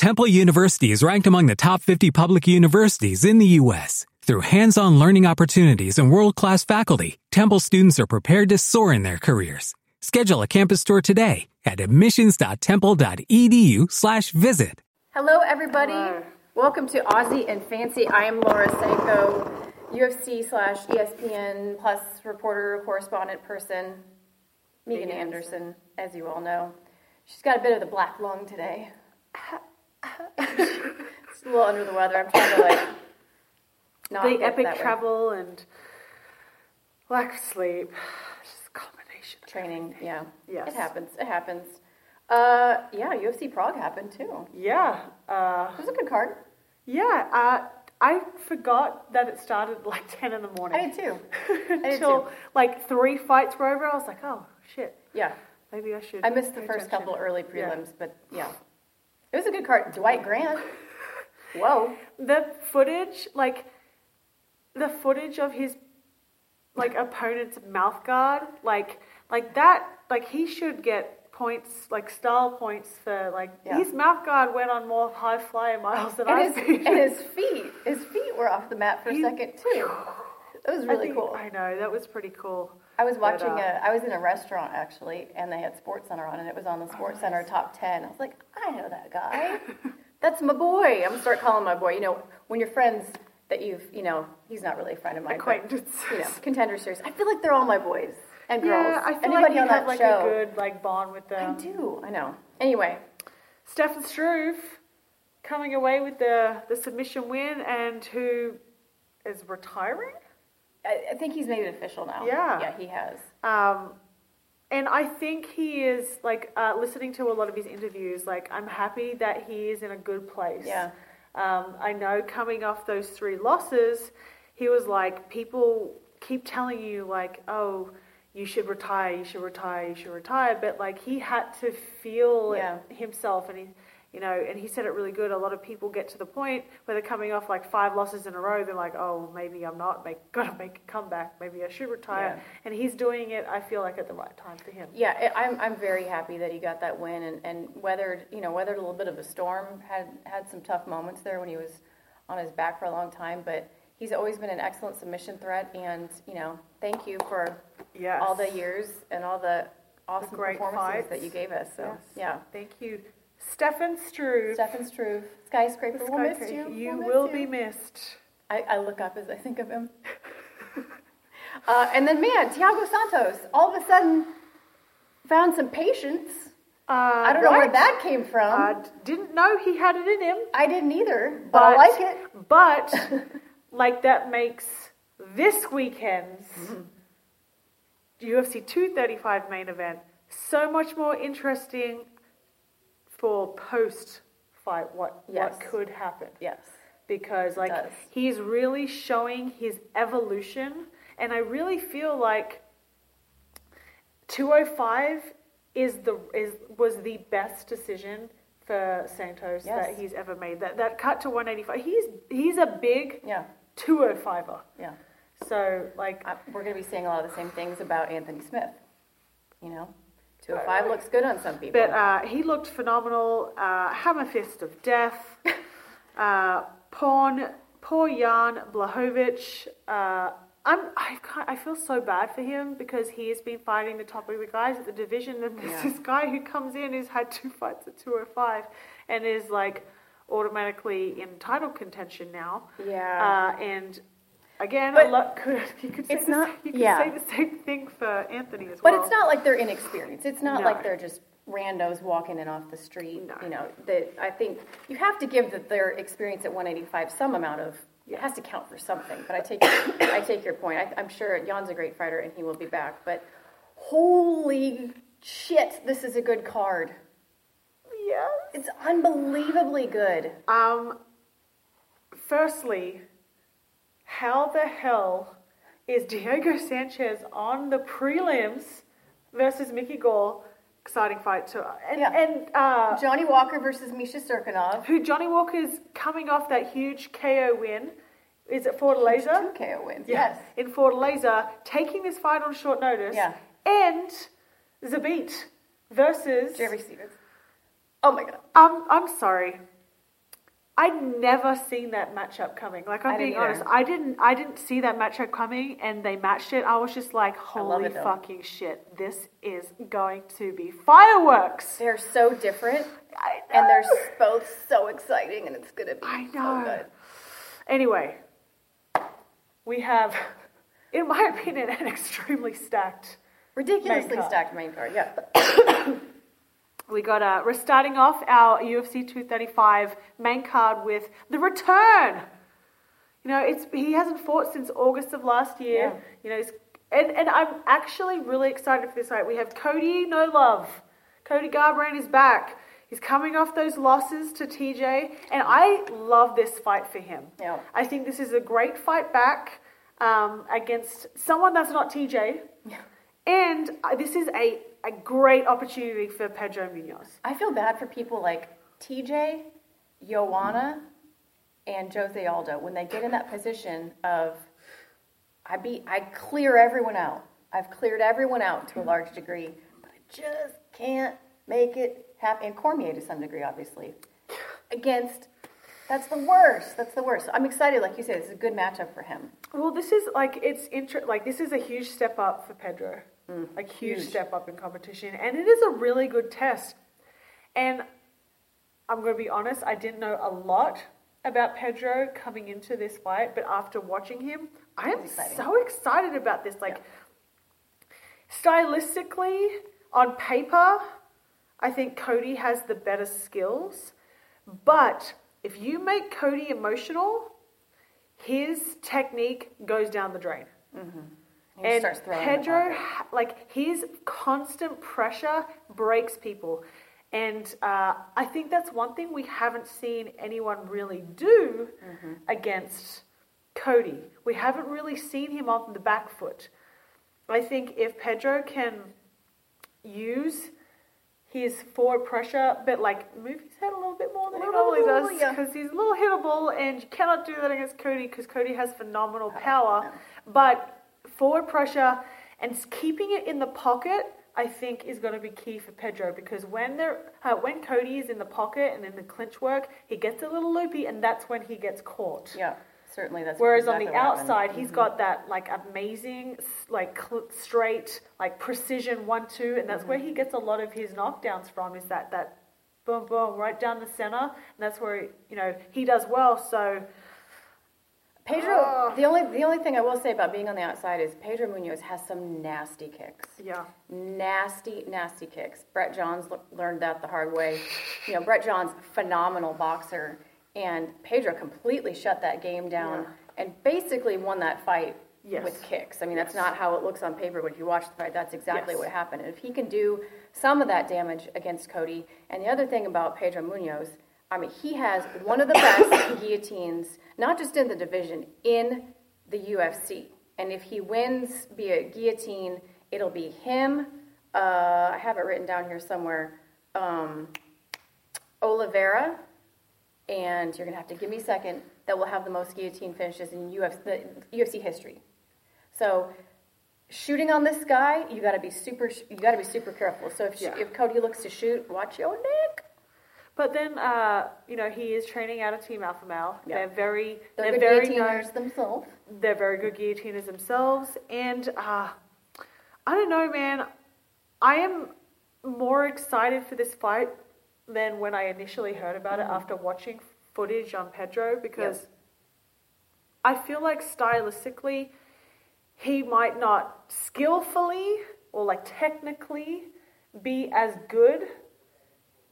Temple University is ranked among the top 50 public universities in the U.S. Through hands-on learning opportunities and world-class faculty, Temple students are prepared to soar in their careers. Schedule a campus tour today at admissions.temple.edu/visit. Hello, everybody. Welcome to Aussie and Fancy. I am Laura Sanko, UFC slash ESPN plus reporter, correspondent person. Megan Anderson, as you all know. She's got a bit of the black lung today. She's a little under the weather. I'm trying to like not the epic that way. travel and lack of sleep. Just a combination. training. Yeah, Yes. it happens. It happens. Uh, yeah, UFC Prague happened too. Yeah. Uh, It was a good card. yeah. Uh, I forgot that it started like 10 in the morning. I did too. Until like three fights were over. I was like, oh, shit. Yeah, Maybe I should. I missed the first attention. couple early Yeah. prelims, but yeah, it was a good card. Dwight Grant. Whoa. The footage, like, the footage of his, like, opponent's mouth guard, like, like that, like, he should get points, like, style points for, like, Yeah. his mouth guard went on more high flyer miles than I And his, did. and his feet, his feet were off the mat for a He- second too. That was I really think- cool. I know, that was pretty cool. I was But, watching uh, a, I was in a restaurant actually, and they had Sports Center on, and it was on the Sports Center top ten. I was like, I know that guy. That's my boy. I'm gonna start calling my boy. You know, when your friends that you've, you know, he's not really a friend of mine, but, Acquaintances. you know, contender series. I feel like they're all my boys and girls. Yeah, I feel Anybody like you on have like show. a good like bond with them. I do. I know. Anyway, Stefan Struve coming away with the the submission win, and who is retiring. I, I think he's made it official now. Yeah. Yeah, he has. Um, and I think he is like uh, listening to a lot of his interviews. Like, I'm happy that he is in a good place. Yeah. Um, I know coming off those three losses, he was like, people keep telling you like, oh, you should retire, you should retire, you should retire. But like, he had to feel Yeah. himself, and he. You know, and he said it really good. A lot of people get to the point where they're coming off like five losses in a row. They're like, "Oh, maybe I'm not make, gonna make a comeback. Maybe I should retire." Yeah. And he's doing it. I feel like at the right time for him. Yeah, I'm I'm very happy that he got that win and, and weathered you know weathered a little bit of a storm. Had had some tough moments there when he was on his back for a long time, but he's always been an excellent submission threat. And you know, thank you for Yes. all the years and all the awesome great performances fights. that you gave us. So Yes. yeah, Thank you, Stefan Struve. Stefan Struve, skyscraper, we'll miss you. You We'll will miss be you. missed. I, I look up as I think of him. uh, and then man, Thiago Santos, all of a sudden found some patience. Uh, I don't know where that came from. I didn't know he had it in him, I didn't either, but, I like it. But like that makes this weekend's Mm-hmm. UFC 235 main event so much more interesting for post fight. What Yes. what could happen? Yes. because like he's really showing his evolution and i really feel like 205 is the is was the best decision for santos Yes. that he's ever made that that cut to 185 he's he's a big Yeah. 205er Yeah. so like I, we're going to be saying a lot of the same things about Anthony Smith. You know, 205 looks good on some people. But uh, he looked phenomenal. Uh, Hammer Fist of Death. uh, Porn, poor Jan Blachowicz. Uh, I'm, I, can't, I feel so bad for him because he has been fighting the top of the guys at the division, and there's Yeah. this guy who comes in who's had two fights at 205 and is like automatically in title contention now. Yeah. Uh, and again, But a lot could you could say it's the not- same- you could yeah. say the same thing for Anthony as well. but it's not like they're inexperienced. It's not No. like they're just randos walking in off the street. No. You know, that I think you have to give that their experience at 185 some amount of. It has to count for something. But I take I take your point. I, I'm sure Jan's a great fighter and he will be back. But holy shit, this is a good card. yeah. It's unbelievably good. Um, firstly, how the hell is Diego Sanchez on the prelims versus Mickey Gall? Exciting fight too. And, Yeah. and uh, Johnny Walker versus Misha Cirkunov. who Johnny Walker's coming off that huge KO win. Is it Fortaleza? Two KO wins. Yeah, Yes. in Fortaleza, taking this fight on short notice. Yeah. And Zabit versus. Jeremy Stephens. Oh my god. Um, I'm sorry. I'd never seen that matchup coming. Like I'm I being honest, I didn't I didn't see that matchup coming and they matched it. I was just like, holy it, fucking shit, this is going to be fireworks. They're so different, and they're both so exciting, and it's gonna be I so know. good. Anyway, we have, in my opinion, an extremely stacked. Ridiculously stacked main card. Yeah. We got uh, we're starting off our UFC 235 main card with the return. You know, it's he hasn't fought since August of last year. Yeah. You know, it's, and and I'm actually really excited for this fight. We have Cody No Love. Cody Garbrandt is back. He's coming off those losses to TJ, and I love this fight for him. Yeah. I think this is a great fight back um, against someone that's not TJ. Yeah. And uh, this is a, a great opportunity for Pedro Munhoz. I feel bad for people like TJ, Joanna, and Jose Aldo when they get in that position of I beat I clear everyone out. I've cleared everyone out to a large degree, but I just can't make it happen. And Cormier to some degree, obviously. Against that's the worst. That's the worst. I'm excited, like you said, it's a good matchup for him. Well, this is like it's inter- like this is a huge step up for Pedro, Mm, like huge, huge. step up in competition, and it is a really good test. And I'm going to be honest, I didn't know a lot about Pedro coming into this fight, but after watching him, I am so excited about this. Like stylistically, on paper, I think Cody has the better skills, but if you make Cody emotional, his technique goes down the drain. Mm-hmm. He and starts throwing in the Pedro, like his constant pressure breaks people. And uh, I think that's one thing we haven't seen anyone really do Mm-hmm. against Cody. We haven't really seen him on the back foot. I think if Pedro can use his forward pressure, but like move his head a little bit more than he normally does, Yeah. because he's a little hittable, and you cannot do that against Cody because Cody has phenomenal power. But forward pressure and keeping it in the pocket, I think, is going to be key for Pedro because when they're uh, when Cody is in the pocket and in the clinch work, he gets a little loopy, and that's when he gets caught. Yeah, certainly that's Whereas exactly on the. Mm-hmm. outside, he's got that like amazing, like cl- straight, like precision one two, and that's where Mm-hmm. he gets a lot of his knockdowns from. Is that that boom boom right down the center, and that's where you know he does well. So Pedro, Oh. the only the only thing I will say about being on the outside is Pedro Munhoz has some nasty kicks. yeah, Nasty, nasty kicks. Brett Johns l- learned that the hard way. You know, Brett Johns, phenomenal boxer, and Pedro completely shut that game down and basically won that fight Yes. with kicks. I mean, that's not how it looks on paper, but if you watch the fight, that's exactly Yes. what happened. And if he can do some of that damage against Cody, and the other thing about Pedro Munhoz, I mean, he has one of the best guillotines, not just in the division, in the UFC. And if he wins via guillotine, it'll be him. Uh, I have it written down here somewhere. Um, Oliveira, and you're gonna have to give me a second. That will have the most guillotine finishes in UFC, the UFC history. So, shooting on this guy, you got to be super. You got to be super careful. So if, Yeah. if Cody looks to shoot, watch your neck. But then uh, you know he is training out of Team Alpha Male. Yeah. They're very They're, they're, good very guillotiners known. themselves. They're very good guillotiners themselves, and uh, I don't know, man. I am more excited for this fight than when I initially heard about it after watching footage on Pedro because Yep. I feel like stylistically he might not skillfully or like technically be as good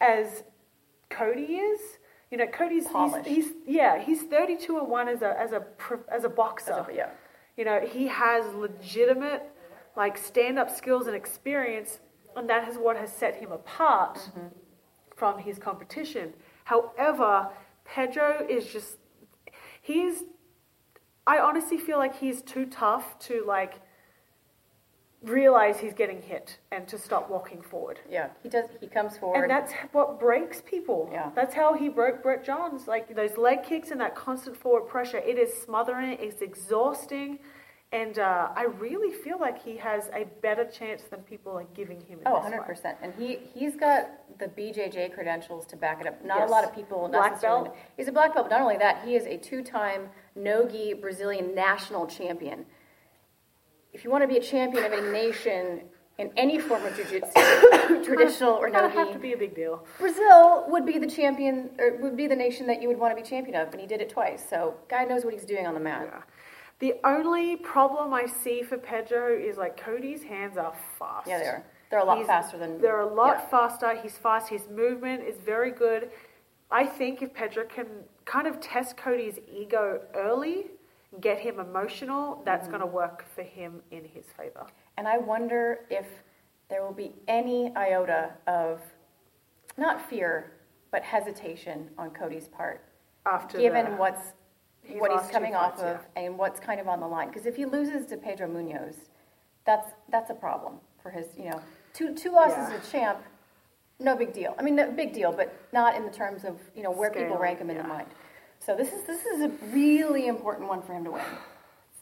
as Cody is. You know, Cody's he's, he's yeah, he's 32 and 1 as a as a as a boxer. As a- yeah. You know, he has legitimate like stand-up skills and experience and that is what has set him apart Mm-hmm. from his competition. However, Pedro is just he's I honestly feel like he's too tough to like realize he's getting hit and to stop walking forward. Yeah, he does. He comes forward. And that's what breaks people. Yeah. That's how he broke Brett Johns. Like those leg kicks and that constant forward pressure. It is smothering. It's exhausting. And uh, I really feel like he has a better chance than people are giving him. Oh, 100%. And he, he's got the BJJ credentials to back it up. Not Yes. a lot of people Black belt. He's a black belt, but not only that, he is a two time no-gi Brazilian national champion. If you want to be a champion of a nation in any form of jiu-jitsu, traditional or of have to be a big deal. Brazil would be the champion, or would be the nation that you would want to be champion of, and he did it twice. So, guy knows what he's doing on the mat. Yeah. The only problem I see for Pedro is like Cody's hands are fast. Yeah, they are. They're a lot He's- faster than. They're a lot yeah. faster. He's fast. His movement is very good. I think if Pedro can kind of test Cody's ego early, get him emotional, that's Mm-hmm. going to work for him in his favor. And I wonder if there will be any iota of, not fear, but hesitation on Cody's part, After given the, what's what he's coming off of and what's kind of on the line. Because if he loses to Pedro Munhoz, that's that's a problem for his. You know, two two losses Yeah. a champ, no big deal. I mean, no, big deal, but not in the terms of you know where people rank him in the mind. So this is this is a really important one for him to win.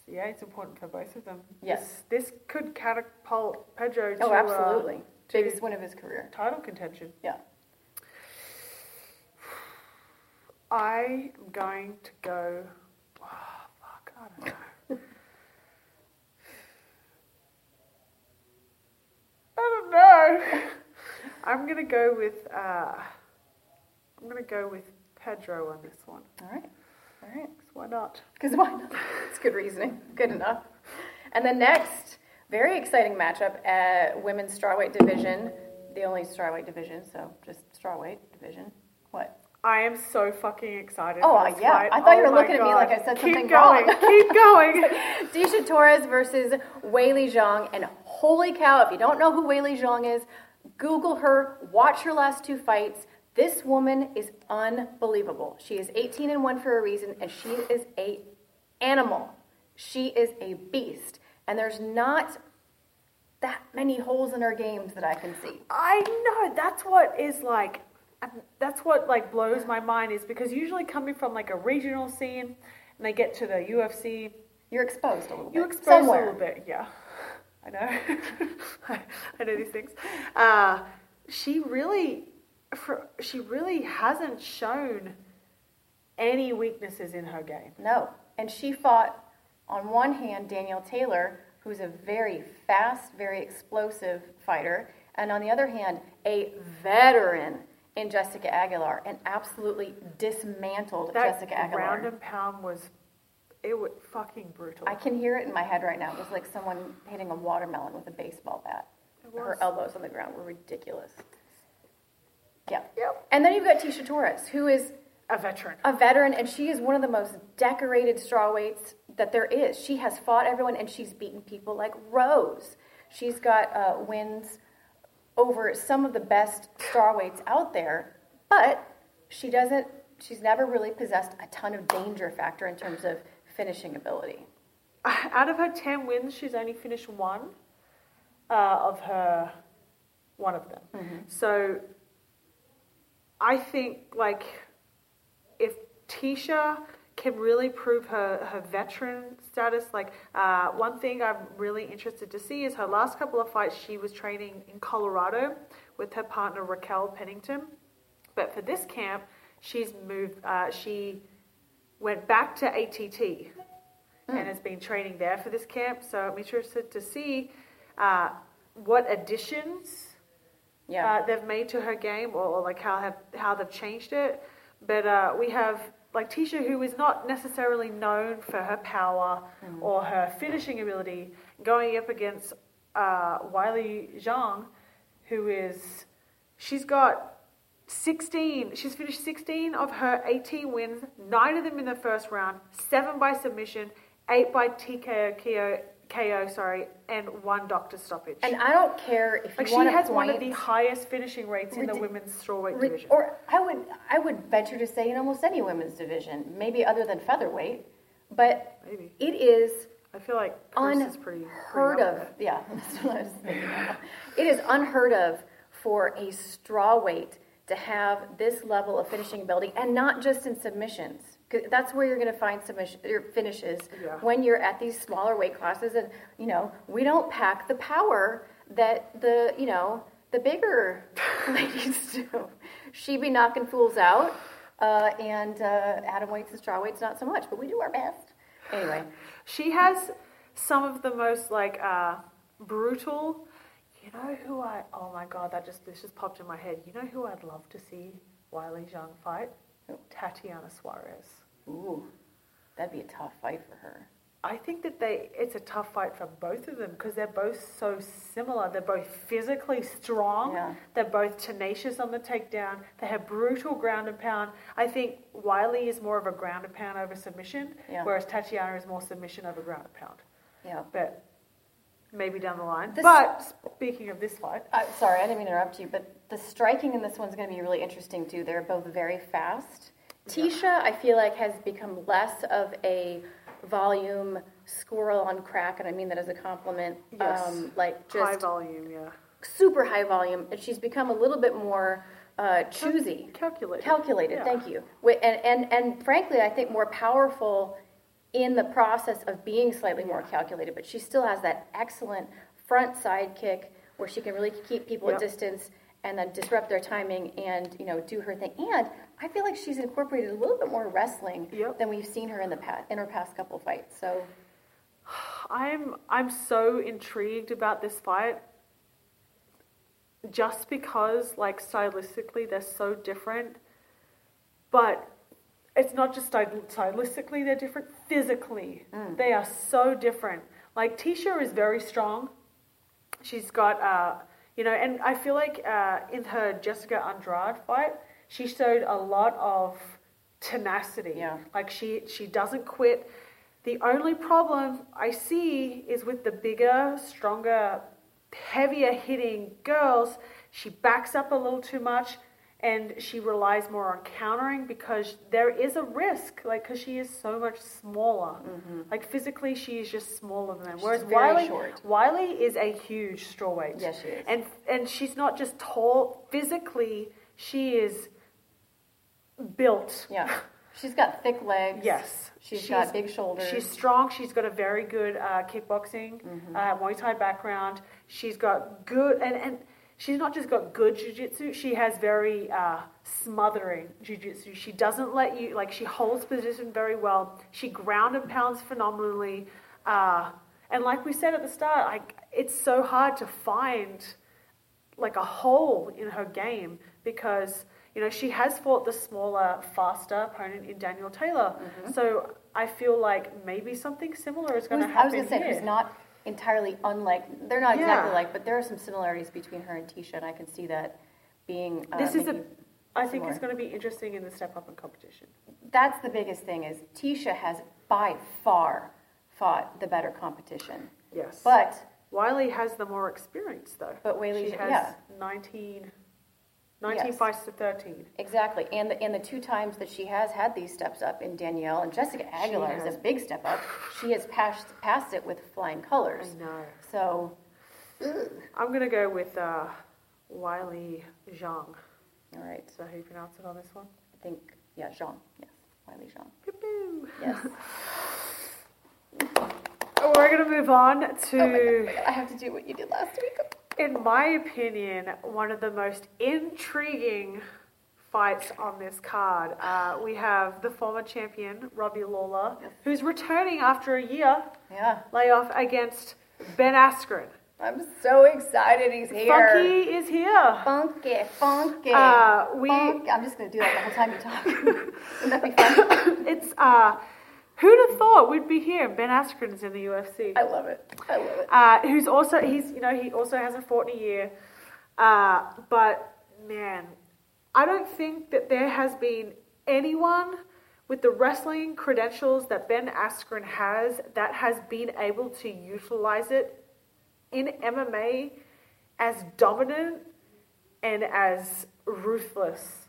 yeah, it's important for both of them. Yes. This, this could catapult Pedro to Oh, uh, absolutely, to biggest win of his career. title contention. Yeah. I am going to go. Oh, fuck, I don't know. I don't know. I'm gonna go with. Uh, I'm gonna go with Pedro on this one. All right. All right. why not? Because why not? It's good reasoning. Good enough. And the next, very exciting matchup at women's strawweight division, the only strawweight division, so just strawweight division. What? I am so fucking excited. Oh, this uh, yeah. fight. I thought you Oh were my looking at me like I said Keep something going. wrong. Keep going. Tecia Torres versus Weili Zhang. And holy cow, if you don't know who Weili Zhang is, Google her, watch her last two fights. This woman is unbelievable. She is 18 and 1 for a reason, and she is a animal. She is a beast. And there's not that many holes in her games that I can see. I know that's what is like. That's what like blows my mind is because usually coming from like a regional scene, and they get to the UFC, You're exposed a little bit. expose somewhere. a little bit. Yeah, I know. I, I know these things. Uh, she really, for, she really hasn't shown any weaknesses in her game. No. And she fought, on one hand, Danielle Taylor, who's a very fast, very explosive fighter, and on the other hand, a veteran in Jessica Aguilar, and absolutely dismantled That Jessica Aguilar. round and pound was, it was fucking brutal. I can hear it in my head right now. It was like someone hitting a watermelon with a baseball bat. Her elbows on the ground were ridiculous. Yeah. Yep. And then you've got Tecia Torres, who is A veteran. a veteran, and she is one of the most decorated strawweights that there is. She has fought everyone, and she's beaten people like Rose. She's got uh, wins over some of the best strawweights out there, but she doesn't. She's never really possessed a ton of danger factor in terms of finishing ability. out of her 10 wins, she's only finished one uh, of her, one of them. Mm-hmm. So I think, like, if Tecia can really prove her, her veteran status, like, uh, one thing I'm really interested to see is her last couple of fights, she was training in Colorado with her partner Raquel Pennington. But for this camp, she's moved, uh, she went back to ATT and has been training there for this camp. So I'm interested to see uh, what additions Yeah. uh, they've made to her game, or, or like how have how they've changed it. But uh, we have like Tecia, who is not necessarily known for her power or her finishing ability, going up against uh, Weili Zhang, who is she's got 16. She's finished 16 of her 18 wins, nine of them in the first round, seven by submission, eight by TKO, KO, sorry, and one doctor stoppage. and I don't care if you like she has one of the highest finishing rates in the women's strawweight Re- division. Or I would I would venture to say in almost any women's division, maybe other than featherweight, but Maybe. it is I feel like Chris is pretty unheard pretty of. Yeah, that's what I was thinking. It is unheard of for a strawweight to have this level of finishing ability, and not just in submissions. That's where you're going to find submission or finishes Yeah. when you're at these smaller weight classes, and you know we don't pack the power that the you know the bigger ladies do. She be knocking fools out, uh, and uh, atom weights and straw weights not so much, but we do our best. Anyway, She has some of the most like uh, brutal. You know who I? Oh my god, that just this just popped in my head. You know who I'd love to see Weili Zhang fight? Tatiana Suarez. ooh, that'd be a tough fight for her. I think that they it's a tough fight for both of them because they're both so similar. They're both physically strong. Yeah. They're both tenacious on the takedown. They have brutal ground and pound. I think Weili is more of a ground and pound over submission, Yeah. whereas Tatiana is more submission over ground and pound. Yeah. But maybe down the line. This- but speaking of this fight, Uh, sorry, I didn't mean to interrupt you, but the striking in this one's going to be really interesting too. They're both very fast. Tecia, I feel like, has become less of a volume squirrel on crack, and I mean that as a compliment. Yes. Um, like high volume, yeah. super high volume, and she's become a little bit more uh, choosy. Calculated. Calculated, Yeah. thank you. And, and, and frankly, I think more powerful in the process of being slightly more calculated, but she still has that excellent front side kick where she can really keep people Yep. at distance and then disrupt their timing and, you know, do her thing. And I feel like she's incorporated a little bit more wrestling Yep. than we've seen her in the past, in her past couple fights. So, I'm I'm so intrigued about this fight just because like stylistically they're so different but it's not just stylistically they're different physically they are so different like Tecia is very strong she's got uh you know and I feel like uh in her Jessica Andrade fight she showed a lot of tenacity. Yeah. like she she doesn't quit. The only problem I see is with the bigger, stronger, heavier hitting girls, she backs up a little too much and she relies more on countering because there is a risk, like, because she is so much smaller. Like, physically, she is just smaller than them. She's Whereas Weili, short. Weili is a huge strawweight. Yes, she is. And, and she's not just tall, physically, she is built. yeah. She's got thick legs. Yes. She's got big shoulders. She's strong. She's got a very good uh, kickboxing, Mm-hmm. uh, Muay Thai background. She's got good, and, and she's not just got good jiu-jitsu, she has very uh, smothering jiu-jitsu. She doesn't let you, like, she holds position very well. She ground and pounds phenomenally. Uh, and like we said at the start, like, it's so hard to find like a hole in her game because you know she has fought the smaller, faster opponent in Danielle Taylor. So I feel like maybe something similar is going to Who's- I was going to say, here. who's not entirely unlike, they're not Yeah. exactly like, but there are some similarities between her and Tecia, and I can see that being. Uh, this is a. I think similar. it's going to be interesting in the step up in competition. That's the biggest thing is Tisha has by far fought the better competition. Yes, But Weili has the more experience though. But Weili- she has yeah. 19, 19 Yes. fights to 13. exactly, and the, and the two times that she has had these steps up in Danielle and Jessica Aguilar is a big step up. She has passed passed it with flying colors. I know. So, I'm going to go with uh, Weili Zhang. all right, Is that how you pronounce it on this one? I think yeah, Jean, yes, Weili Jean, Pew-pew. yes. We're going to move on to. Oh to, I have to do what you did last week. In my opinion, one of the most intriguing fights on this card. Uh, we have the former champion, Robbie Lawler, who's returning after a year Yeah, layoff against Ben Askren. I'm so excited he's here. Funky is here. Funky, funky. Uh, we- Funky. I'm just going to do that the whole time you talk. Wouldn't that be fun? It's, uh, who'd have thought we'd be here? Ben Askren's in the UFC. I love it. I love it. uh, who's also he's you know he also hasn't fought in a year, uh, but man, I don't think that there has been anyone with the wrestling credentials that Ben Askren has that has been able to utilize it in MMA as dominant and as ruthless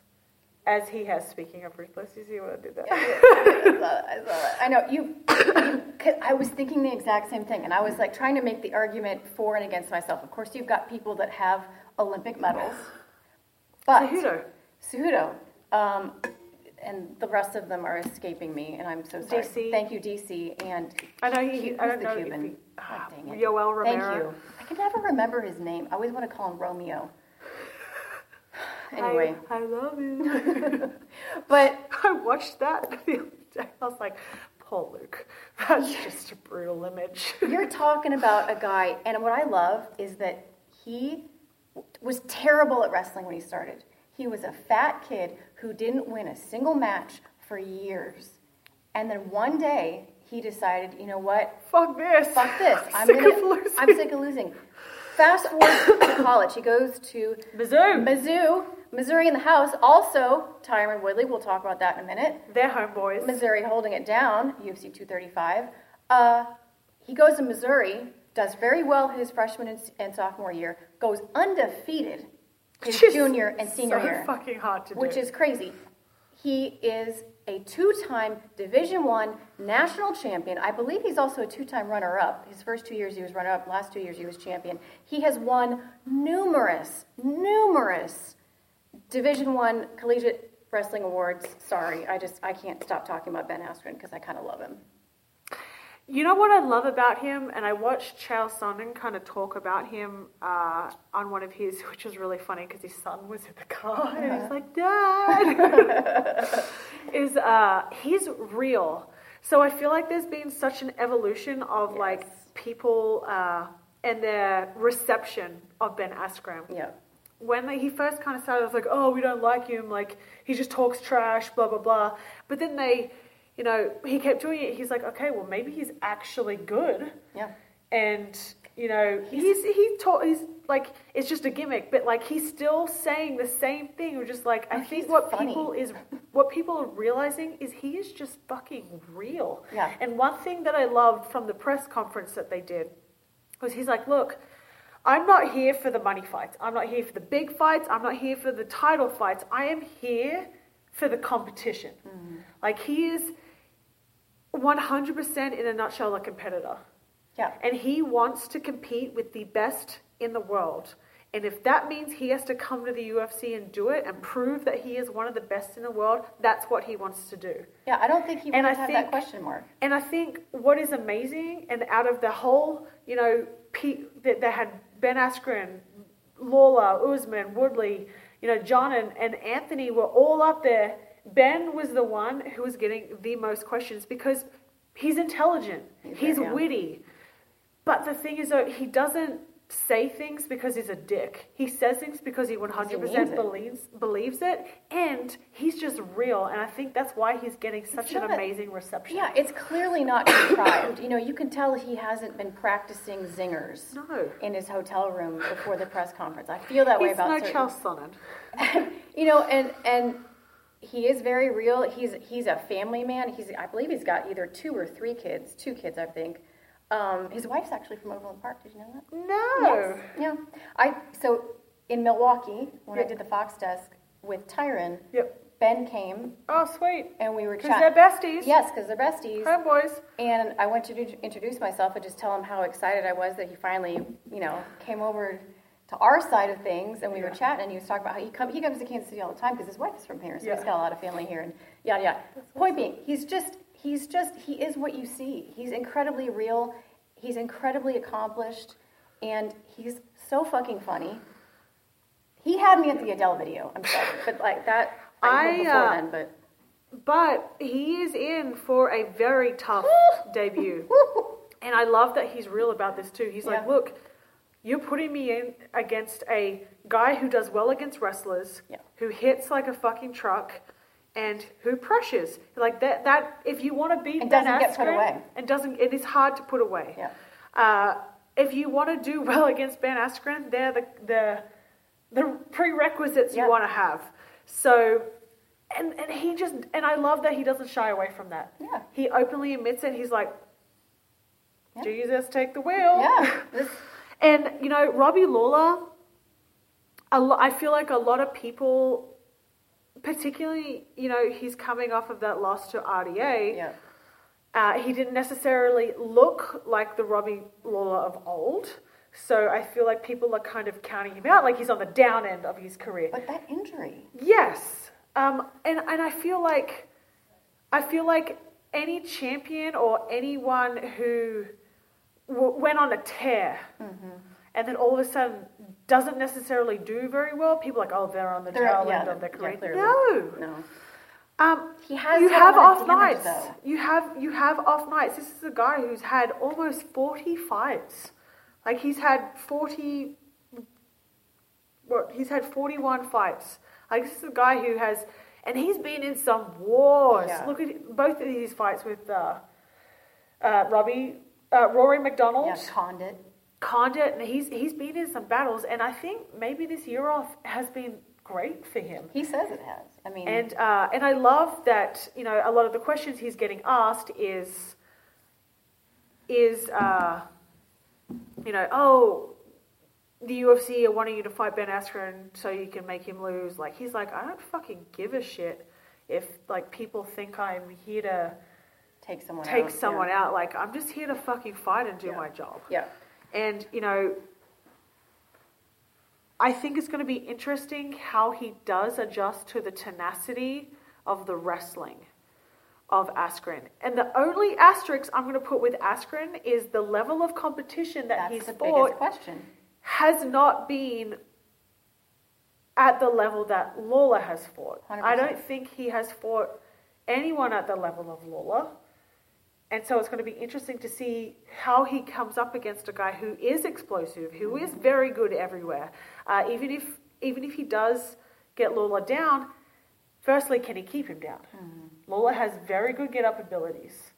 as he has. Speaking of ruthless, you see what I did there? I saw it. I saw it. I know you. you- I was thinking the exact same thing, and I was like trying to make the argument for and against myself. Of course, you've got people that have Olympic medals, but Cejudo. Cejudo. Um, and the rest of them are escaping me, and I'm so sorry. DC. Thank you, DC. And I know he. who's I don't the know Cuban? he- ah, dang it. Yoel Thank you. I can never remember his name. I always want to call him Romeo. Anyway, I, I love you. but I watched that the other day. I was like, Paul Luke, that's just a brutal image. You're talking about a guy, and what I love is that he was terrible at wrestling when he started. He was a fat kid who didn't win a single match for years. And then one day, he decided, you know what? Fuck this. Fuck this. I'm, sick gonna, of losing. I'm sick of losing. Fast forward to college. He goes to Mizzou. Mizzou, Missouri in the house. Also, Tyron Woodley. We'll talk about that in a minute. They're homeboys. Missouri holding it down, UFC 235. Uh, he goes to Missouri, does very well his freshman and, and sophomore year, goes undefeated his junior and senior so year, fucking hard to which do. is crazy. He is a two-time Division One national champion. I believe he's also a two-time runner-up. His first two years he was runner-up. Last two years he was champion. He has won numerous, numerous Division One collegiate wrestling awards. Sorry, I just I can't stop talking about Ben Askren because I kind of love him. You know what I love about him, and I watched Chael Sonnen kind of talk about him uh, on one of his, which was really funny because his son was in the car and Uh-huh. he's like, "Dad," is uh, he's real. So I feel like there's been such an evolution of like people uh, and their reception of Ben Askren. Yeah, when he first kind of started, I was like, oh, we don't like him. Like, he just talks trash, blah, blah, blah. But then they, you know, he kept doing it. He's like, okay, well, maybe he's actually good. yeah. And, you know, he's, he taught, he's like, it's just a gimmick, but like, he's still saying the same thing. We're just like, I Oh, think what funny. people is, what people are realizing is he is just fucking real. Yeah. And one thing that I loved from the press conference that they did was he's like, look, I'm not here for the money fights. I'm not here for the big fights. I'm not here for the title fights. I am here for the competition. Mm-hmm. Like he is 100% in a nutshell a competitor. Yeah. And he wants to compete with the best in the world. And if that means he has to come to the UFC and do it and prove that he is one of the best in the world, that's what he wants to do. Yeah, I don't think he And I have think- that question mark. And I think what is amazing, and out of the whole, you know, pe- that they had Ben Askren, Lawler, Usman, Woodley, you know, John and, and Anthony were all up there. Ben was the one who was getting the most questions because he's intelligent, He's he's, witty. But the thing is, though, he doesn't say things because he's a dick. He says things because he 100% means it. believes believes it, and he's just real. And I think that's why he's getting such an amazing reception. Yeah, it's clearly not contrived. you know, you can tell he hasn't been practicing zingers No. in his hotel room before the press conference. I feel that way about no certain. Charles Sonnen. you know, and and he is very real. He's he's a family man. He's I believe he's got either two or three kids, two kids, I think. Um, his wife's actually from Overland Park. Did you know that? No. Yes. Yeah. I so in Milwaukee when I did the Fox desk with Tyron, Yep. Ben came Oh, sweet. and we were Because chatting. they're besties. Yes, because they're besties. Hi, boys. And I went to do- introduce myself and just tell him how excited I was that he finally, you know, came over to our side of things, and we were chatting, and he was talking about how he, come, he comes to Kansas City all the time because his wife is from here, so Yeah. he's got a lot of family here, and yada yada. Point being, he's just, he's just, he is what you see. He's incredibly real. He's incredibly accomplished, and he's so fucking funny. He had me at the Adele video. I'm sorry, but like that, I, I, uh, then, but But he is in for a very tough debut. And I love that he's real about this too. He's like, look, you're putting me in against a guy who does well against wrestlers, Yeah. who hits like a fucking truck, and who pressures. Like that that if you want to beat And Ben doesn't get put Askren, away. and doesn't it is hard to put away. Yeah. Uh, if you want to do well against Ben Askren, they're the the the prerequisites Yeah. you want to have. So, and and he just and I love that he doesn't shy away from that. Yeah. He openly admits it. He's like, Yeah. Jesus, take the wheel. yeah, And you know, Robbie Lawler. I feel like a lot of people, particularly, you know, he's coming off of that loss to RDA. yeah. Uh, he didn't necessarily look like the Robbie Lawler of old. So I feel like people are kind of counting him out, like he's on the down end of his career. But that injury. Yes, um, and and I feel like I feel like any champion or anyone who w- went on a tear Mm-hmm. And then all of a sudden doesn't necessarily do very well, people are like, oh, they're on the They're- tail yeah, end of their career. clearly. no, No. um, He has you have off nights. though. You have you have off nights. This is a guy who's had almost forty fights. Like he's had forty. What he's had forty one fights. Like this is a guy who has, and he's been in some wars. Yeah. Look at both of these fights with uh, uh, Robbie, uh, Rory MacDonald. Yeah, Condit. Condit, and he's he's been in some battles, and I think maybe this year off has been great for him. He says it has. I mean, And uh, and I love that you know a lot of the questions he's getting asked is is uh, you know oh the UFC are wanting you to fight Ben Askren so you can make him lose. Like he's like I don't fucking give a shit if like people think I'm here to take someone take out. someone yeah. out. Like I'm just here to fucking fight and do Yeah. my job. Yeah. And, you know, I think it's going to be interesting how he does adjust to the tenacity of the wrestling of Askren. And the only asterisk I'm going to put with Askren is the level of competition that That's he's the fought question. has not been at the level that Lawler has fought. I 100%. don't think he has fought anyone at the level of Lawler. And so it's going to be interesting to see how he comes up against a guy who is explosive, who is very good everywhere. Uh, even if even if he does get Lawler down, firstly, can he keep him down? Lawler has very good get up abilities,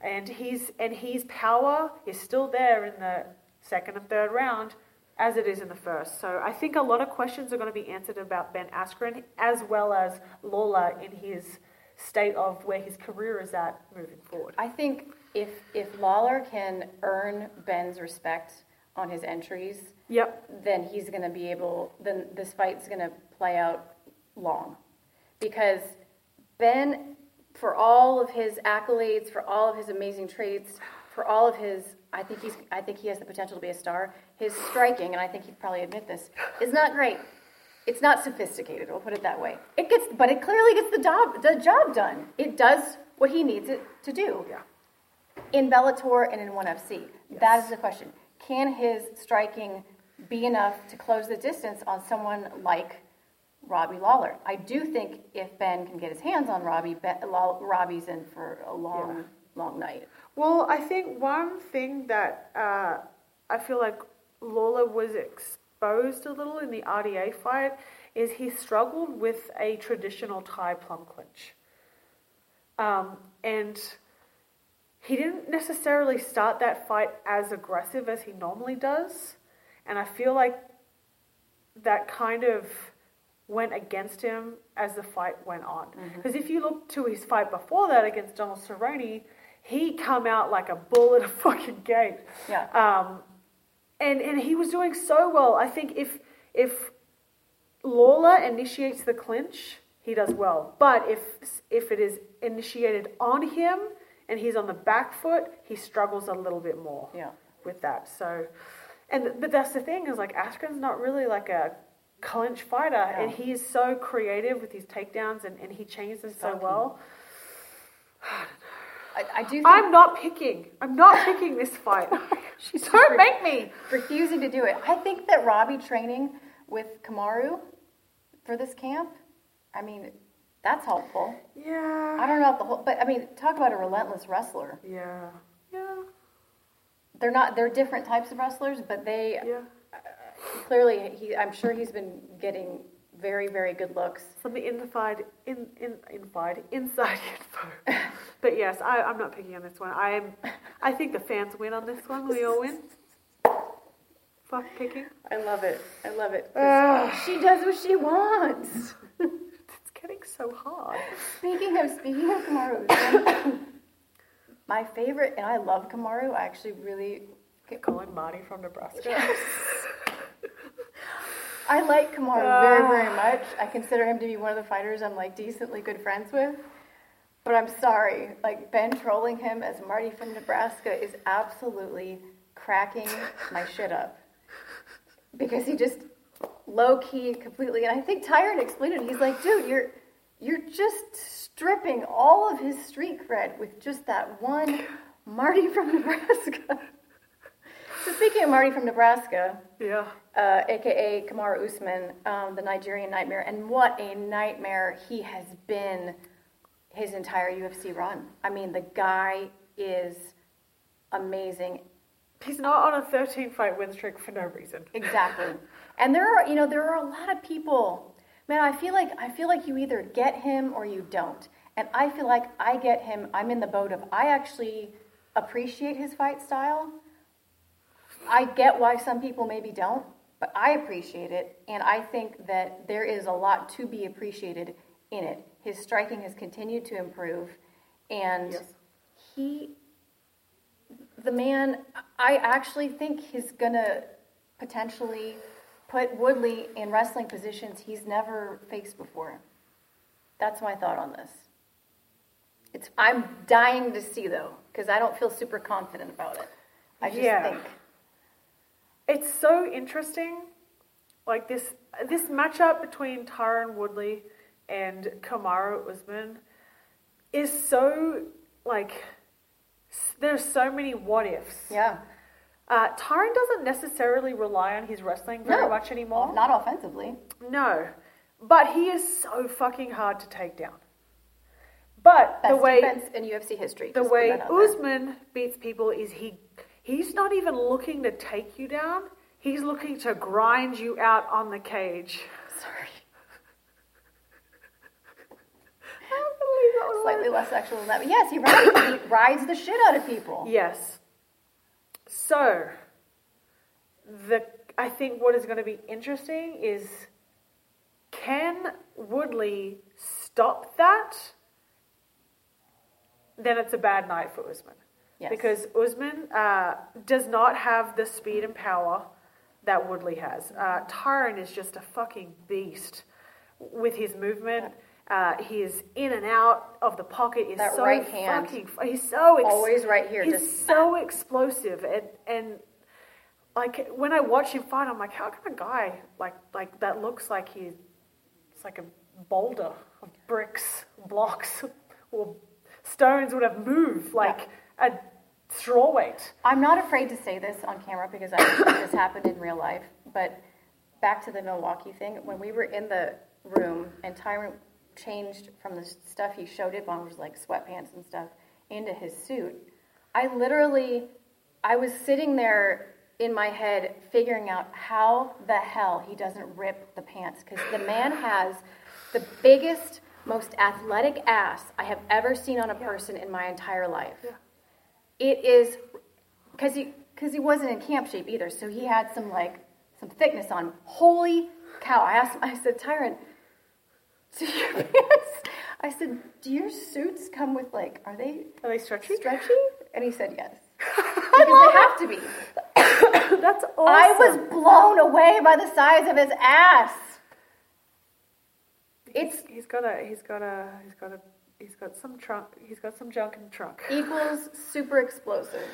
and he's and his power is still there in the second and third round, as it is in the first. So I think a lot of questions are going to be answered about Ben Askren as well as Lawler in his state of where his career is at moving forward. I think if if Lawler can earn Ben's respect on his entries, Yep. then he's going to be able. Then this fight's going to play out long, because Ben, for all of his accolades, for all of his amazing traits, for all of his, I think he's, I think he has the potential to be a star. His striking, and I think he'd probably admit this, is not great. It's not sophisticated. We'll put it that way. It gets, but it clearly gets the job, the job done. It does what he needs it to do Yeah. in Bellator and in ONE FC? That is the question. Can his striking be enough to close the distance on someone like Robbie Lawler? I do think if Ben can get his hands on Robbie, ben, Robbie's in for a long, Yeah. long night. Well, I think one thing that uh, I feel like Lawler was exposed a little in the RDA fight is he struggled with a traditional Thai plum clinch. Um, and he didn't necessarily start that fight as aggressive as he normally does. And I feel like that kind of went against him as the fight went on. Because if you look to his fight before that against Donald Cerrone, he come out like a bull at a fucking gate. Yeah. Um, and and he was doing so well. I think if if Lawler initiates the clinch, he does well. But if if it is initiated on him and he's on the back foot, he struggles a little bit more Yeah. with that. So, and but that's the thing is like Askren's not really like a clinch fighter, and he is so creative with his takedowns, and, and he changes them so well. I, I do think I'm not picking. I'm not picking this fight. She's Don't make me. refusing to do it. I think that Robbie training with Kamaru for this camp, I mean, that's helpful. Yeah. I don't know if the whole, but I mean, talk about a relentless wrestler. Yeah. Yeah. They're not, they're different types of wrestlers, but they, Yeah. Uh, clearly he i'm sure he's been getting very very good looks Some inside, in, in, inside, inside info. but yes, I, I'm not picking on this one. I am. I think the fans win on this one. We all win. Fuck picking. i love it i love it she does what she wants It's getting so hard. speaking of speaking of kamaru my favorite and i love kamaru i actually really get Calling Marty from Nebraska. I like kamaru very very ah. much i consider him to be one of the fighters i'm like decently good friends with but i'm sorry like ben trolling him as marty from nebraska is absolutely cracking my shit up because he just low key completely. And I think Tyron explained it. He's like, dude, you're you're just stripping all of his street cred with just that one Marty from Nebraska. so speaking of Marty from Nebraska, Yeah. Uh, aka Kamaru Usman, um, the Nigerian Nightmare, and what a nightmare he has been his entire UFC run. I mean, the guy is amazing. He's not on a 13 fight win streak for no reason. Exactly. And there are, you know, there are a lot of people. Man, I feel like I feel like you either get him or you don't. And I feel like I get him. I'm in the boat of I actually appreciate his fight style. I get why some people maybe don't, but I appreciate it, and I think that there is a lot to be appreciated in it. His striking has continued to improve, and Yes. he, the man, I actually think he's gonna potentially put Woodley in wrestling positions he's never faced before. That's my thought on this. It's I'm dying to see though, because I don't feel super confident about it. I just Yeah. think It's so interesting. Like this this matchup between Tyron Woodley and Kamaru Usman is so like there's so many what ifs. yeah. Uh, Tyron doesn't necessarily rely on his wrestling very No. much anymore. Not offensively. No, but he is so fucking hard to take down. But Best the way defense in UFC history. the way. Usman beats people is he he's not even looking to take you down. He's looking to grind you out on the cage. Sorry. I don't believe that was Slightly less sexual than that. But yes, he rides, he rides the shit out of people. Yes. So, the I think what is going to be interesting is can Woodley stop that? Then it's a bad night for Usman. Yes. Because Usman uh, does not have the speed and power that Woodley has. Uh, Tyron is just a fucking beast with his movement. Uh, he is in and out of the pocket. Is That so right hand. fucking. He's so ex- Always right here, He's just- so explosive and and like when I watch him fight, I'm like, how can a guy like like that looks like he's it's like a boulder of bricks, blocks, or stones would have moved like a weight. I'm not afraid to say this on camera because I think this happened in real life. But back to the Milwaukee thing, when we were in the room and Tyron changed from the stuff he showed up on, which was like sweatpants and stuff, into his suit, I literally, I was sitting there in my head figuring out how the hell he doesn't rip the pants because the man has the biggest, most athletic ass I have ever seen on a person in my entire life it is because he because he wasn't in camp shape either, so he had some like some thickness on. him. Holy cow! I asked. I said, Tyron, do your pants? I said, do your suits come with like are they Are they stretchy? stretchy? And he said yes because they have to be. That's awesome. I was blown away by the size of his ass. It's He's got a. He's got a. He's got a. He's got some trunk. He's got some junk in the trunk. equals super explosive.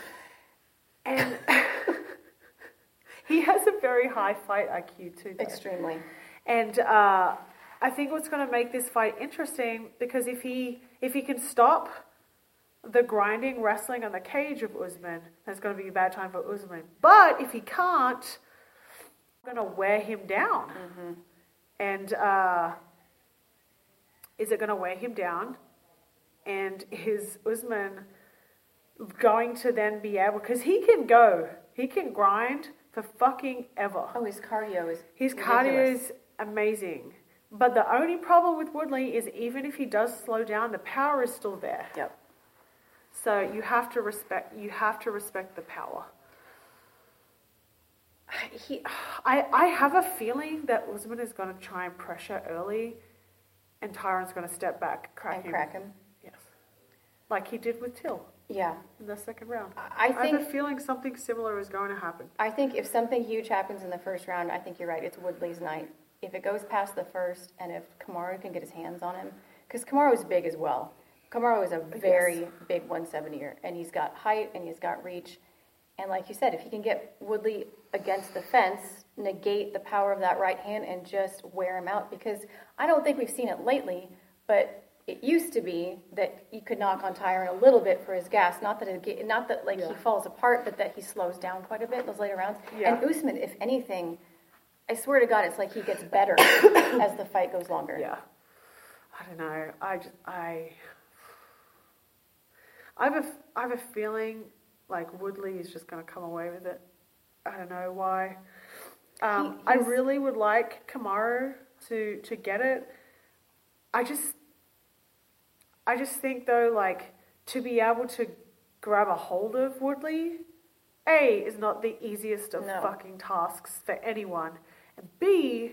And he has a very high fight IQ too. though. Extremely. And uh, I think what's going to make this fight interesting because if he if he can stop the grinding, wrestling on the cage of Usman, that's going to be a bad time for Usman. But if he can't, I'm going to wear him down. And uh, is it going to wear him down? And is Usman going to then be able? Because he can go, he can grind for fucking ever. Oh, his cardio is His ridiculous. cardio is amazing. But the only problem with Woodley is even if he does slow down, the power is still there. Yep. So you have to respect you have to respect the power. He, I, I have a feeling that Usman is going to try and pressure early, and Tyron's going to step back, crack and him. crack him. Yes, like he did with Till Yeah. in the second round. I I have think a feeling something similar is going to happen. I think if something huge happens in the first round, I think you're right. It's Woodley's night. If it goes past the first, and if Kamaru can get his hands on him, because Kamaru is big as well. Kamaru is a very big 170er, and he's got height and he's got reach. And like you said, if he can get Woodley against the fence negate the power of that right hand and just wear him out because I don't think we've seen it lately, but it used to be that you could knock on Tyron a little bit for his gas. Not that it, not that like Yeah. he falls apart, but that he slows down quite a bit those later rounds. Yeah. And Usman, if anything, I swear to God, it's like he gets better as the fight goes longer. Yeah. I don't know. I just, I, I have a, I have a feeling like Woodley is just going to come away with it. I don't know why. Um, He- I really would like Kamaru to to get it. I just, I just think though, like to be able to grab a hold of Woodley, a is not the easiest of No. fucking tasks for anyone, and b,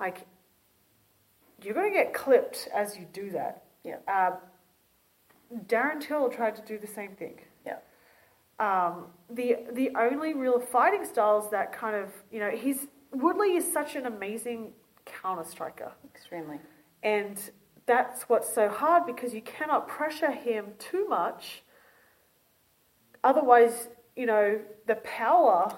like you're going to get clipped as you do that. Yeah. Uh, Darren Till tried to do the same thing. Yeah. Um, the the only real fighting styles that kind of you know he's Woodley is such an amazing counter striker, Extremely. and that's what's so hard because you cannot pressure him too much. Otherwise, you know the power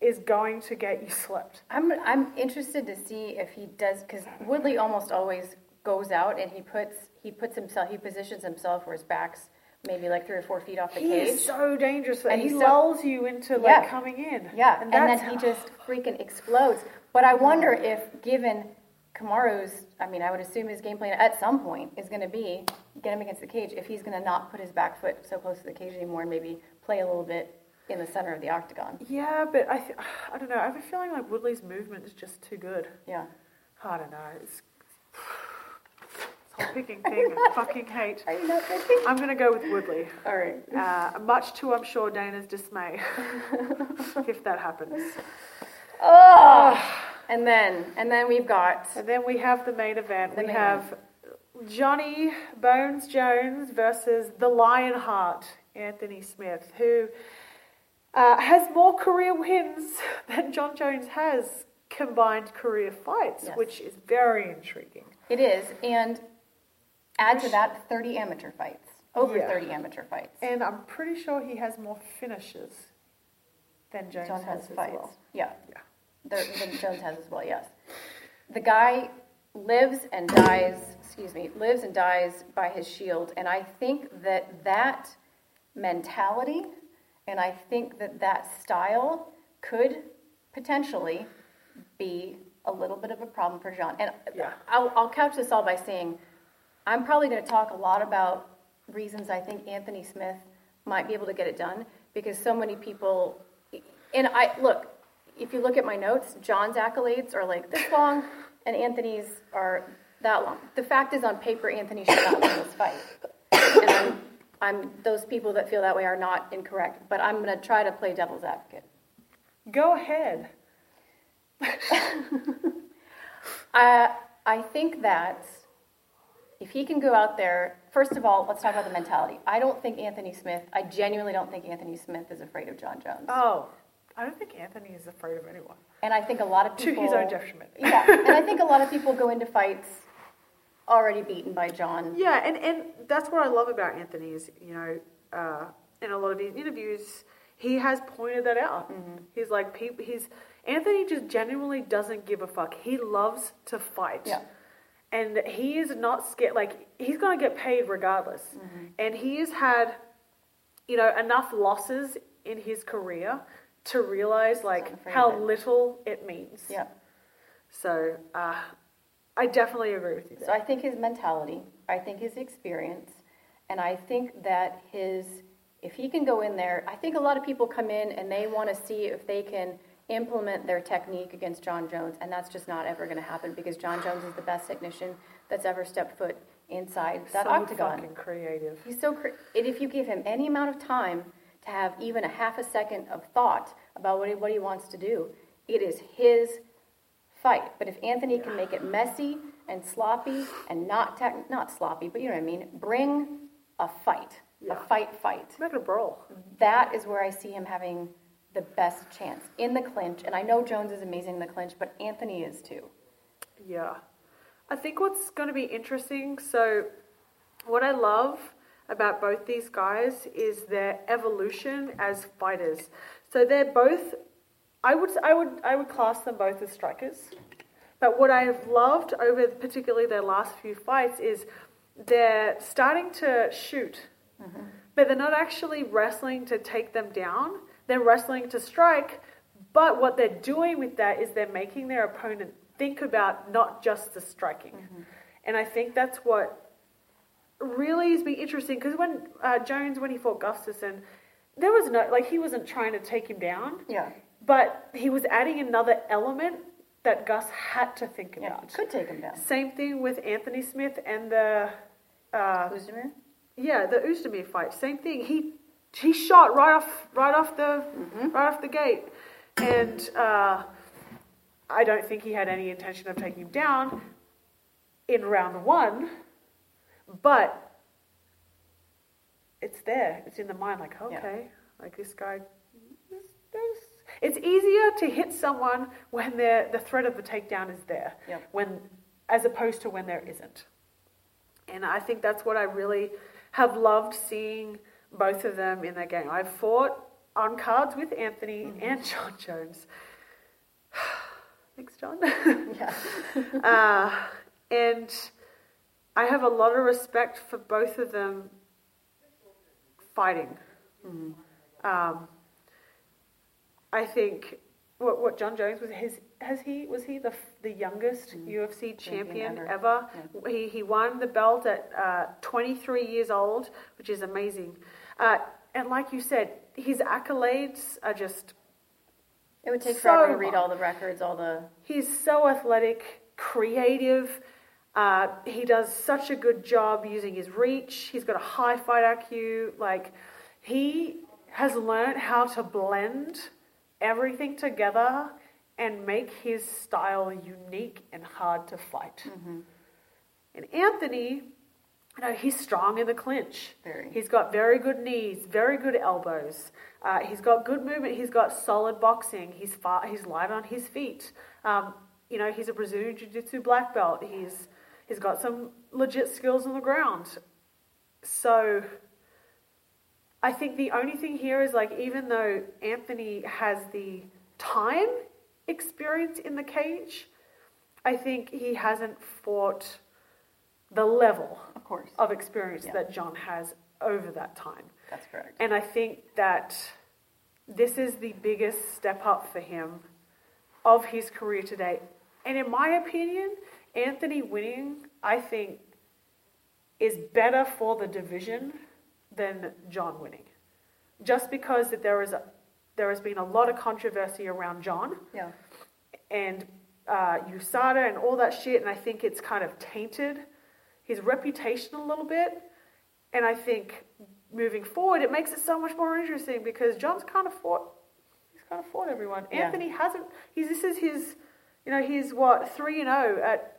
is going to get you slipped. I'm I'm interested to see if he does because Woodley almost always goes out and he puts he puts himself he positions himself where his back's maybe like three or four feet off the He cage. is so dangerous. And And he he's so- lulls you into like Yeah. coming in. Yeah, and, that's then he just freaking explodes. But I wonder if, given Kamaru's, I mean, I would assume his game plan at some point is going to be get him against the cage. If he's going to not put his back foot so close to the cage anymore, and maybe play a little bit in the center of the octagon. Yeah, but I, th- I don't know. I have a feeling like Woodley's movement is just too good. Yeah. I don't know. It's, it's picking thing I fucking hate. Are you not thinking? I'm gonna go with Woodley. All right. Uh, much to I'm sure Dana's dismay, if that happens. Oh, and then and then we've got And then we have the main event. The we main have Johnny Bones Jones versus the Lionheart, Anthony Smith, who uh, has more career wins than Jon Jones has combined career fights, Yes. which is very intriguing. it is, and add to that 30 amateur fights, over Yeah. 30 amateur fights. And I'm pretty sure he has more finishes than Jones Jon has has as fights. well. Yeah. Yeah. There, then Jones has as well, yes. The guy lives and dies, excuse me, lives and dies by his shield. And I think that that mentality and I think that that style could potentially be a little bit of a problem for Jon. And Yeah. I'll, I'll couch this all by saying I'm probably going to talk a lot about reasons I think Anthony Smith might be able to get it done because so many people. And I look, if you look at my notes, Jon's accolades are like this long, and Anthony's are that long. The fact is, on paper, Anthony should not win this fight, and I'm, I'm those people that feel that way are not incorrect. But I'm going to try to play devil's advocate. Go ahead. I uh, I think that if he can go out there, first of all, let's talk about the mentality. I don't think Anthony Smith. I genuinely don't think Anthony Smith is afraid of Jon Jones. Oh, I don't think Anthony is afraid of anyone. And I think a lot of To people his own detriment. Yeah, and I think a lot of people go into fights already beaten by Jon. Yeah, and, and that's what I love about Anthony is, you know, uh, in a lot of his interviews, he has pointed that out. He's like, peop he's Anthony just genuinely doesn't give a fuck. He loves to fight. Yeah. And he is not scared. Like, he's going to get paid regardless. And he has had, you know, enough losses in his career to realize, like, how it. little it means. Yeah. So, uh, I definitely agree with you. So I think his mentality, I think his experience, and I think that his, if he can go in there, I think a lot of people come in and they want to see if they can implement their technique against Jon Jones, and that's just not ever going to happen because Jon Jones is the best technician that's ever stepped foot inside that so octagon. fucking creative. He's so cre- and if you give him any amount of time have even a half a second of thought about what he, what he wants to do, it is his fight. But if Anthony can make it messy and sloppy and not tech, not sloppy, but you know what I mean, bring a fight, Yeah. a fight, fight. Make it a brawl. That is where I see him having the best chance in the clinch. And I know Jones is amazing in the clinch, but Anthony is too. Yeah. I think what's going to be interesting, so what I love about both these guys is their evolution as fighters. So they're both I would I would I would class them both as strikers. But what I have loved over particularly their last few fights is they're starting to shoot, mm-hmm. but they're not actually wrestling to take them down. They're wrestling to strike. But what they're doing with that is they're making their opponent think about not just the striking. Mm-hmm. And I think that's what really has been interesting because when uh, Jones, when he fought Gustafsson, there was no, like, he wasn't trying to take him down. Yeah. But he was adding another element that Gus had to think about. Yeah, could take him down. Same thing with Anthony Smith and the. Uh, Oezdemir? Yeah, the Oezdemir fight. Same thing. He he shot right off right off the mm-hmm. right off the gate, and uh, I don't think he had any intention of taking him down in round one, but it's there. It's in the mind. Like okay, yeah. like this guy. This, this, it's easier to hit someone when the threat of the takedown is there, yeah. when as opposed to when there isn't. And I think that's what I really have loved seeing both of them in their game. I've fought on cards with Anthony mm-hmm. and Jon Jones. Thanks, Jon. yeah. uh, and I have a lot of respect for both of them fighting. Mm-hmm. Um, I think what what Jon Jones was his has he was he the the youngest mm. UFC champion, champion ever? ever? Yeah. He he won the belt at uh, 23 years old, which is amazing. Uh, and like you said, his accolades are just. It would take so forever to read all the records, all the. He's so athletic, creative. Uh, he does such a good job using his reach. He's got a high fight IQ. Like he has learned how to blend everything together and make his style unique and hard to fight. Mm-hmm. And Anthony, you know, he's strong in the clinch. Very. He's got very good knees, very good elbows. Uh, he's got good movement. He's got solid boxing. He's far, he's light on his feet. Um, you know, he's a Brazilian Jiu-Jitsu black belt. He's he's got some legit skills on the ground. So I think the only thing here is like, even though Anthony has the time experience in the cage, I think he hasn't fought the level of course of experience yeah. that Jon has over that time. That's correct. And I think that this is the biggest step up for him of his career today. And in my opinion, Anthony winning, I think, is better for the division than Jon winning. Just because that there is a, there has been a lot of controversy around Jon. Yeah. And uh, USADA and all that shit, and I think it's kind of tainted his reputation a little bit. And I think moving forward, it makes it so much more interesting because Jon's kind of fought. He's kind of fought everyone. Yeah. Anthony hasn't. He's this is his. You know, he's what three and zero oh at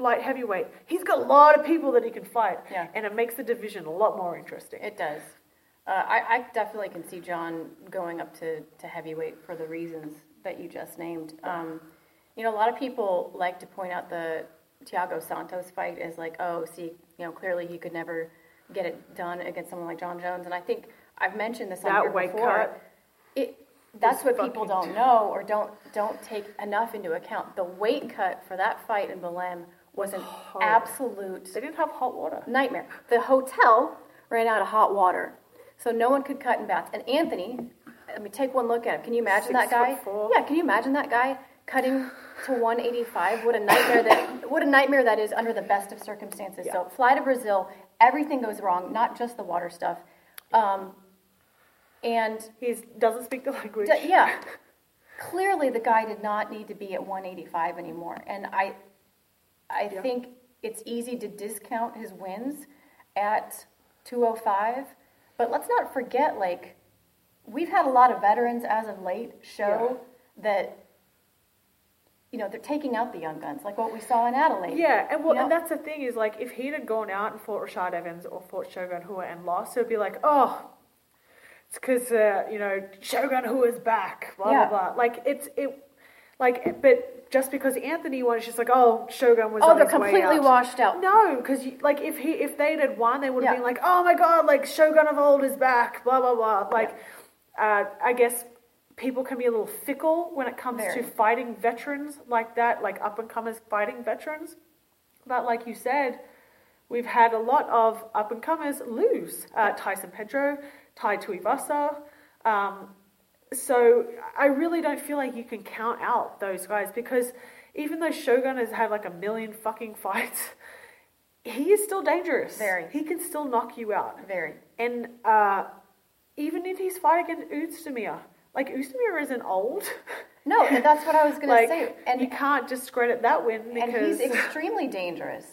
light heavyweight. He's got a lot of people that he can fight, yeah. and it makes the division a lot more interesting. It does. Uh, I, I, definitely can see Jon going up to, to heavyweight for the reasons that you just named. Um, you know, a lot of people like to point out the Thiago Santos fight as like, oh, see, you know, clearly he could never get it done against someone like Jon Jones, and I think I've mentioned this on that here weight before. Cut it that's what people don't know or don't don't take enough into account. The weight cut for that fight in Belém was an oh. absolute. They didn't have hot water. Nightmare. The hotel ran out of hot water, so no one could cut in baths. And Anthony, let me take one look at him. Can you imagine Six that guy? Yeah, can you imagine that guy cutting to 185? What a nightmare that! What a nightmare that is under the best of circumstances. Yeah. So fly to Brazil, everything goes wrong, not just the water stuff. Um, and he doesn't speak the language. D- yeah. Clearly, the guy did not need to be at 185 anymore. And I, I yeah. think it's easy to discount his wins at 205, but let's not forget like we've had a lot of veterans as of late show yeah. that you know they're taking out the young guns, like what we saw in Adelaide. Yeah, and well, you know? and that's the thing is like if he'd have gone out and fought Rashad Evans or fought Shogun Rua and lost, it'd be like, oh, it's because uh, you know Shogun Rua is back, blah yeah. blah blah. Like it's it, like but just because Anthony won, it's just like, oh, Shogun was. Oh, they're completely washed out. No, because like if he if they had won, they would have yeah. been like, oh my god, like Shogun of old is back, blah blah blah. Like, yeah. uh, I guess people can be a little fickle when it comes Very. to fighting veterans like that, like up and comers fighting veterans. But like you said, we've had a lot of up and comers lose. Uh, Tyson Pedro, Tai Tuivasa. Um, so I really don't feel like you can count out those guys because even though Shogun has had like a million fucking fights, he is still dangerous. Very. He can still knock you out. Very. And uh, even in his fight against Oezdemir, like Oezdemir isn't old. No, and that's what I was going to say. And you can't discredit that win and because he's extremely dangerous.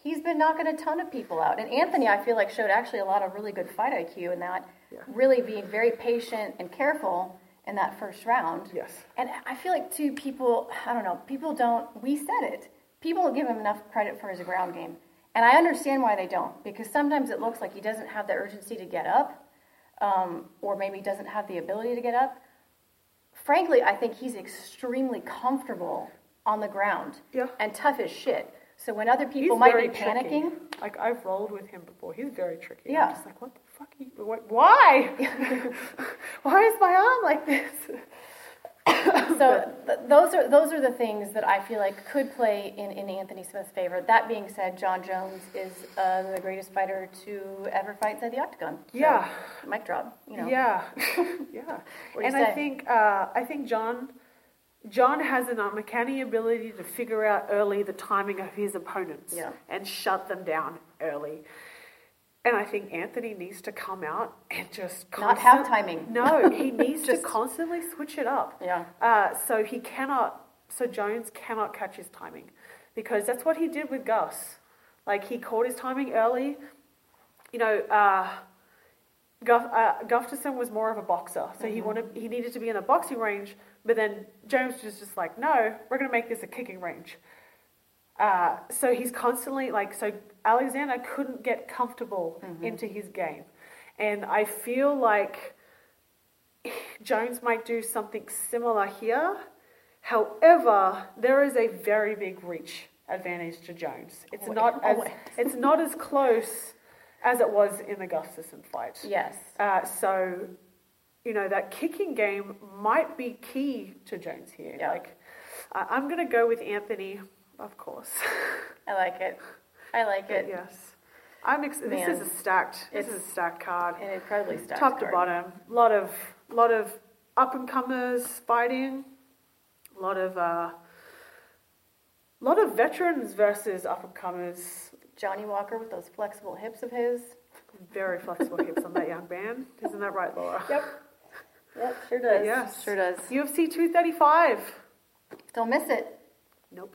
He's been knocking a ton of people out. And Anthony, I feel like, showed actually a lot of really good fight IQ in that, really being very patient and careful in that first round. Yes. And I feel like, too, people, I don't know, people don't, we said it, people don't give him enough credit for his ground game. And I understand why they don't, because sometimes it looks like he doesn't have the urgency to get up, um, or maybe doesn't have the ability to get up. Frankly, I think he's extremely comfortable on the ground Yeah. and tough as shit. So when other he's people might very be tricky. panicking, Like I've rolled with him before. He's very tricky. Yeah. I'm just like, what the fuck? You, why? why is my arm like this? so th- those are those are the things that I feel like could play in, in Anthony Smith's favor. That being said, Jon Jones is uh, the greatest fighter to ever fight inside the octagon. So, Yeah. mic drop. You know. Yeah, yeah. And I think uh, I think Jon Jon has an uncanny ability to figure out early the timing of his opponents Yeah. and shut them down early. And I think Anthony needs to come out and just Not have timing. No, he needs to constantly switch it up. Yeah. Uh, so he cannot. So Jones cannot catch his timing because that's what he did with Gus. Like he caught his timing early. You know, uh, Guff, uh, Gustafsson was more of a boxer, so he wanted he needed to be in a boxing range. But then Jones was just like, no, we're going to make this a kicking range. Uh, so he's constantly like, so Alexander couldn't get comfortable into his game, and I feel like Jones might do something similar here. However, there is a very big reach advantage to Jones. It's Always. not as Always. it's not as close as it was in the Gustafsson fight. Yes. Uh, so, you know, that kicking game might be key to Jones here. Yeah. Like, I I'm going to go with Anthony, of course. I like it. I like it. yes, I'm. Ex- this is a stacked. This is a stacked card, An incredibly stacked top to card. bottom. lot of, lot of up and comers fighting. A lot of, uh, lot of veterans versus up and comers. Johnny Walker with those flexible hips of his. Very flexible hips on that young man. Isn't that right, Laura? Yep. Yep, sure does. Yes. Sure does. UFC 235. Don't miss it. Nope.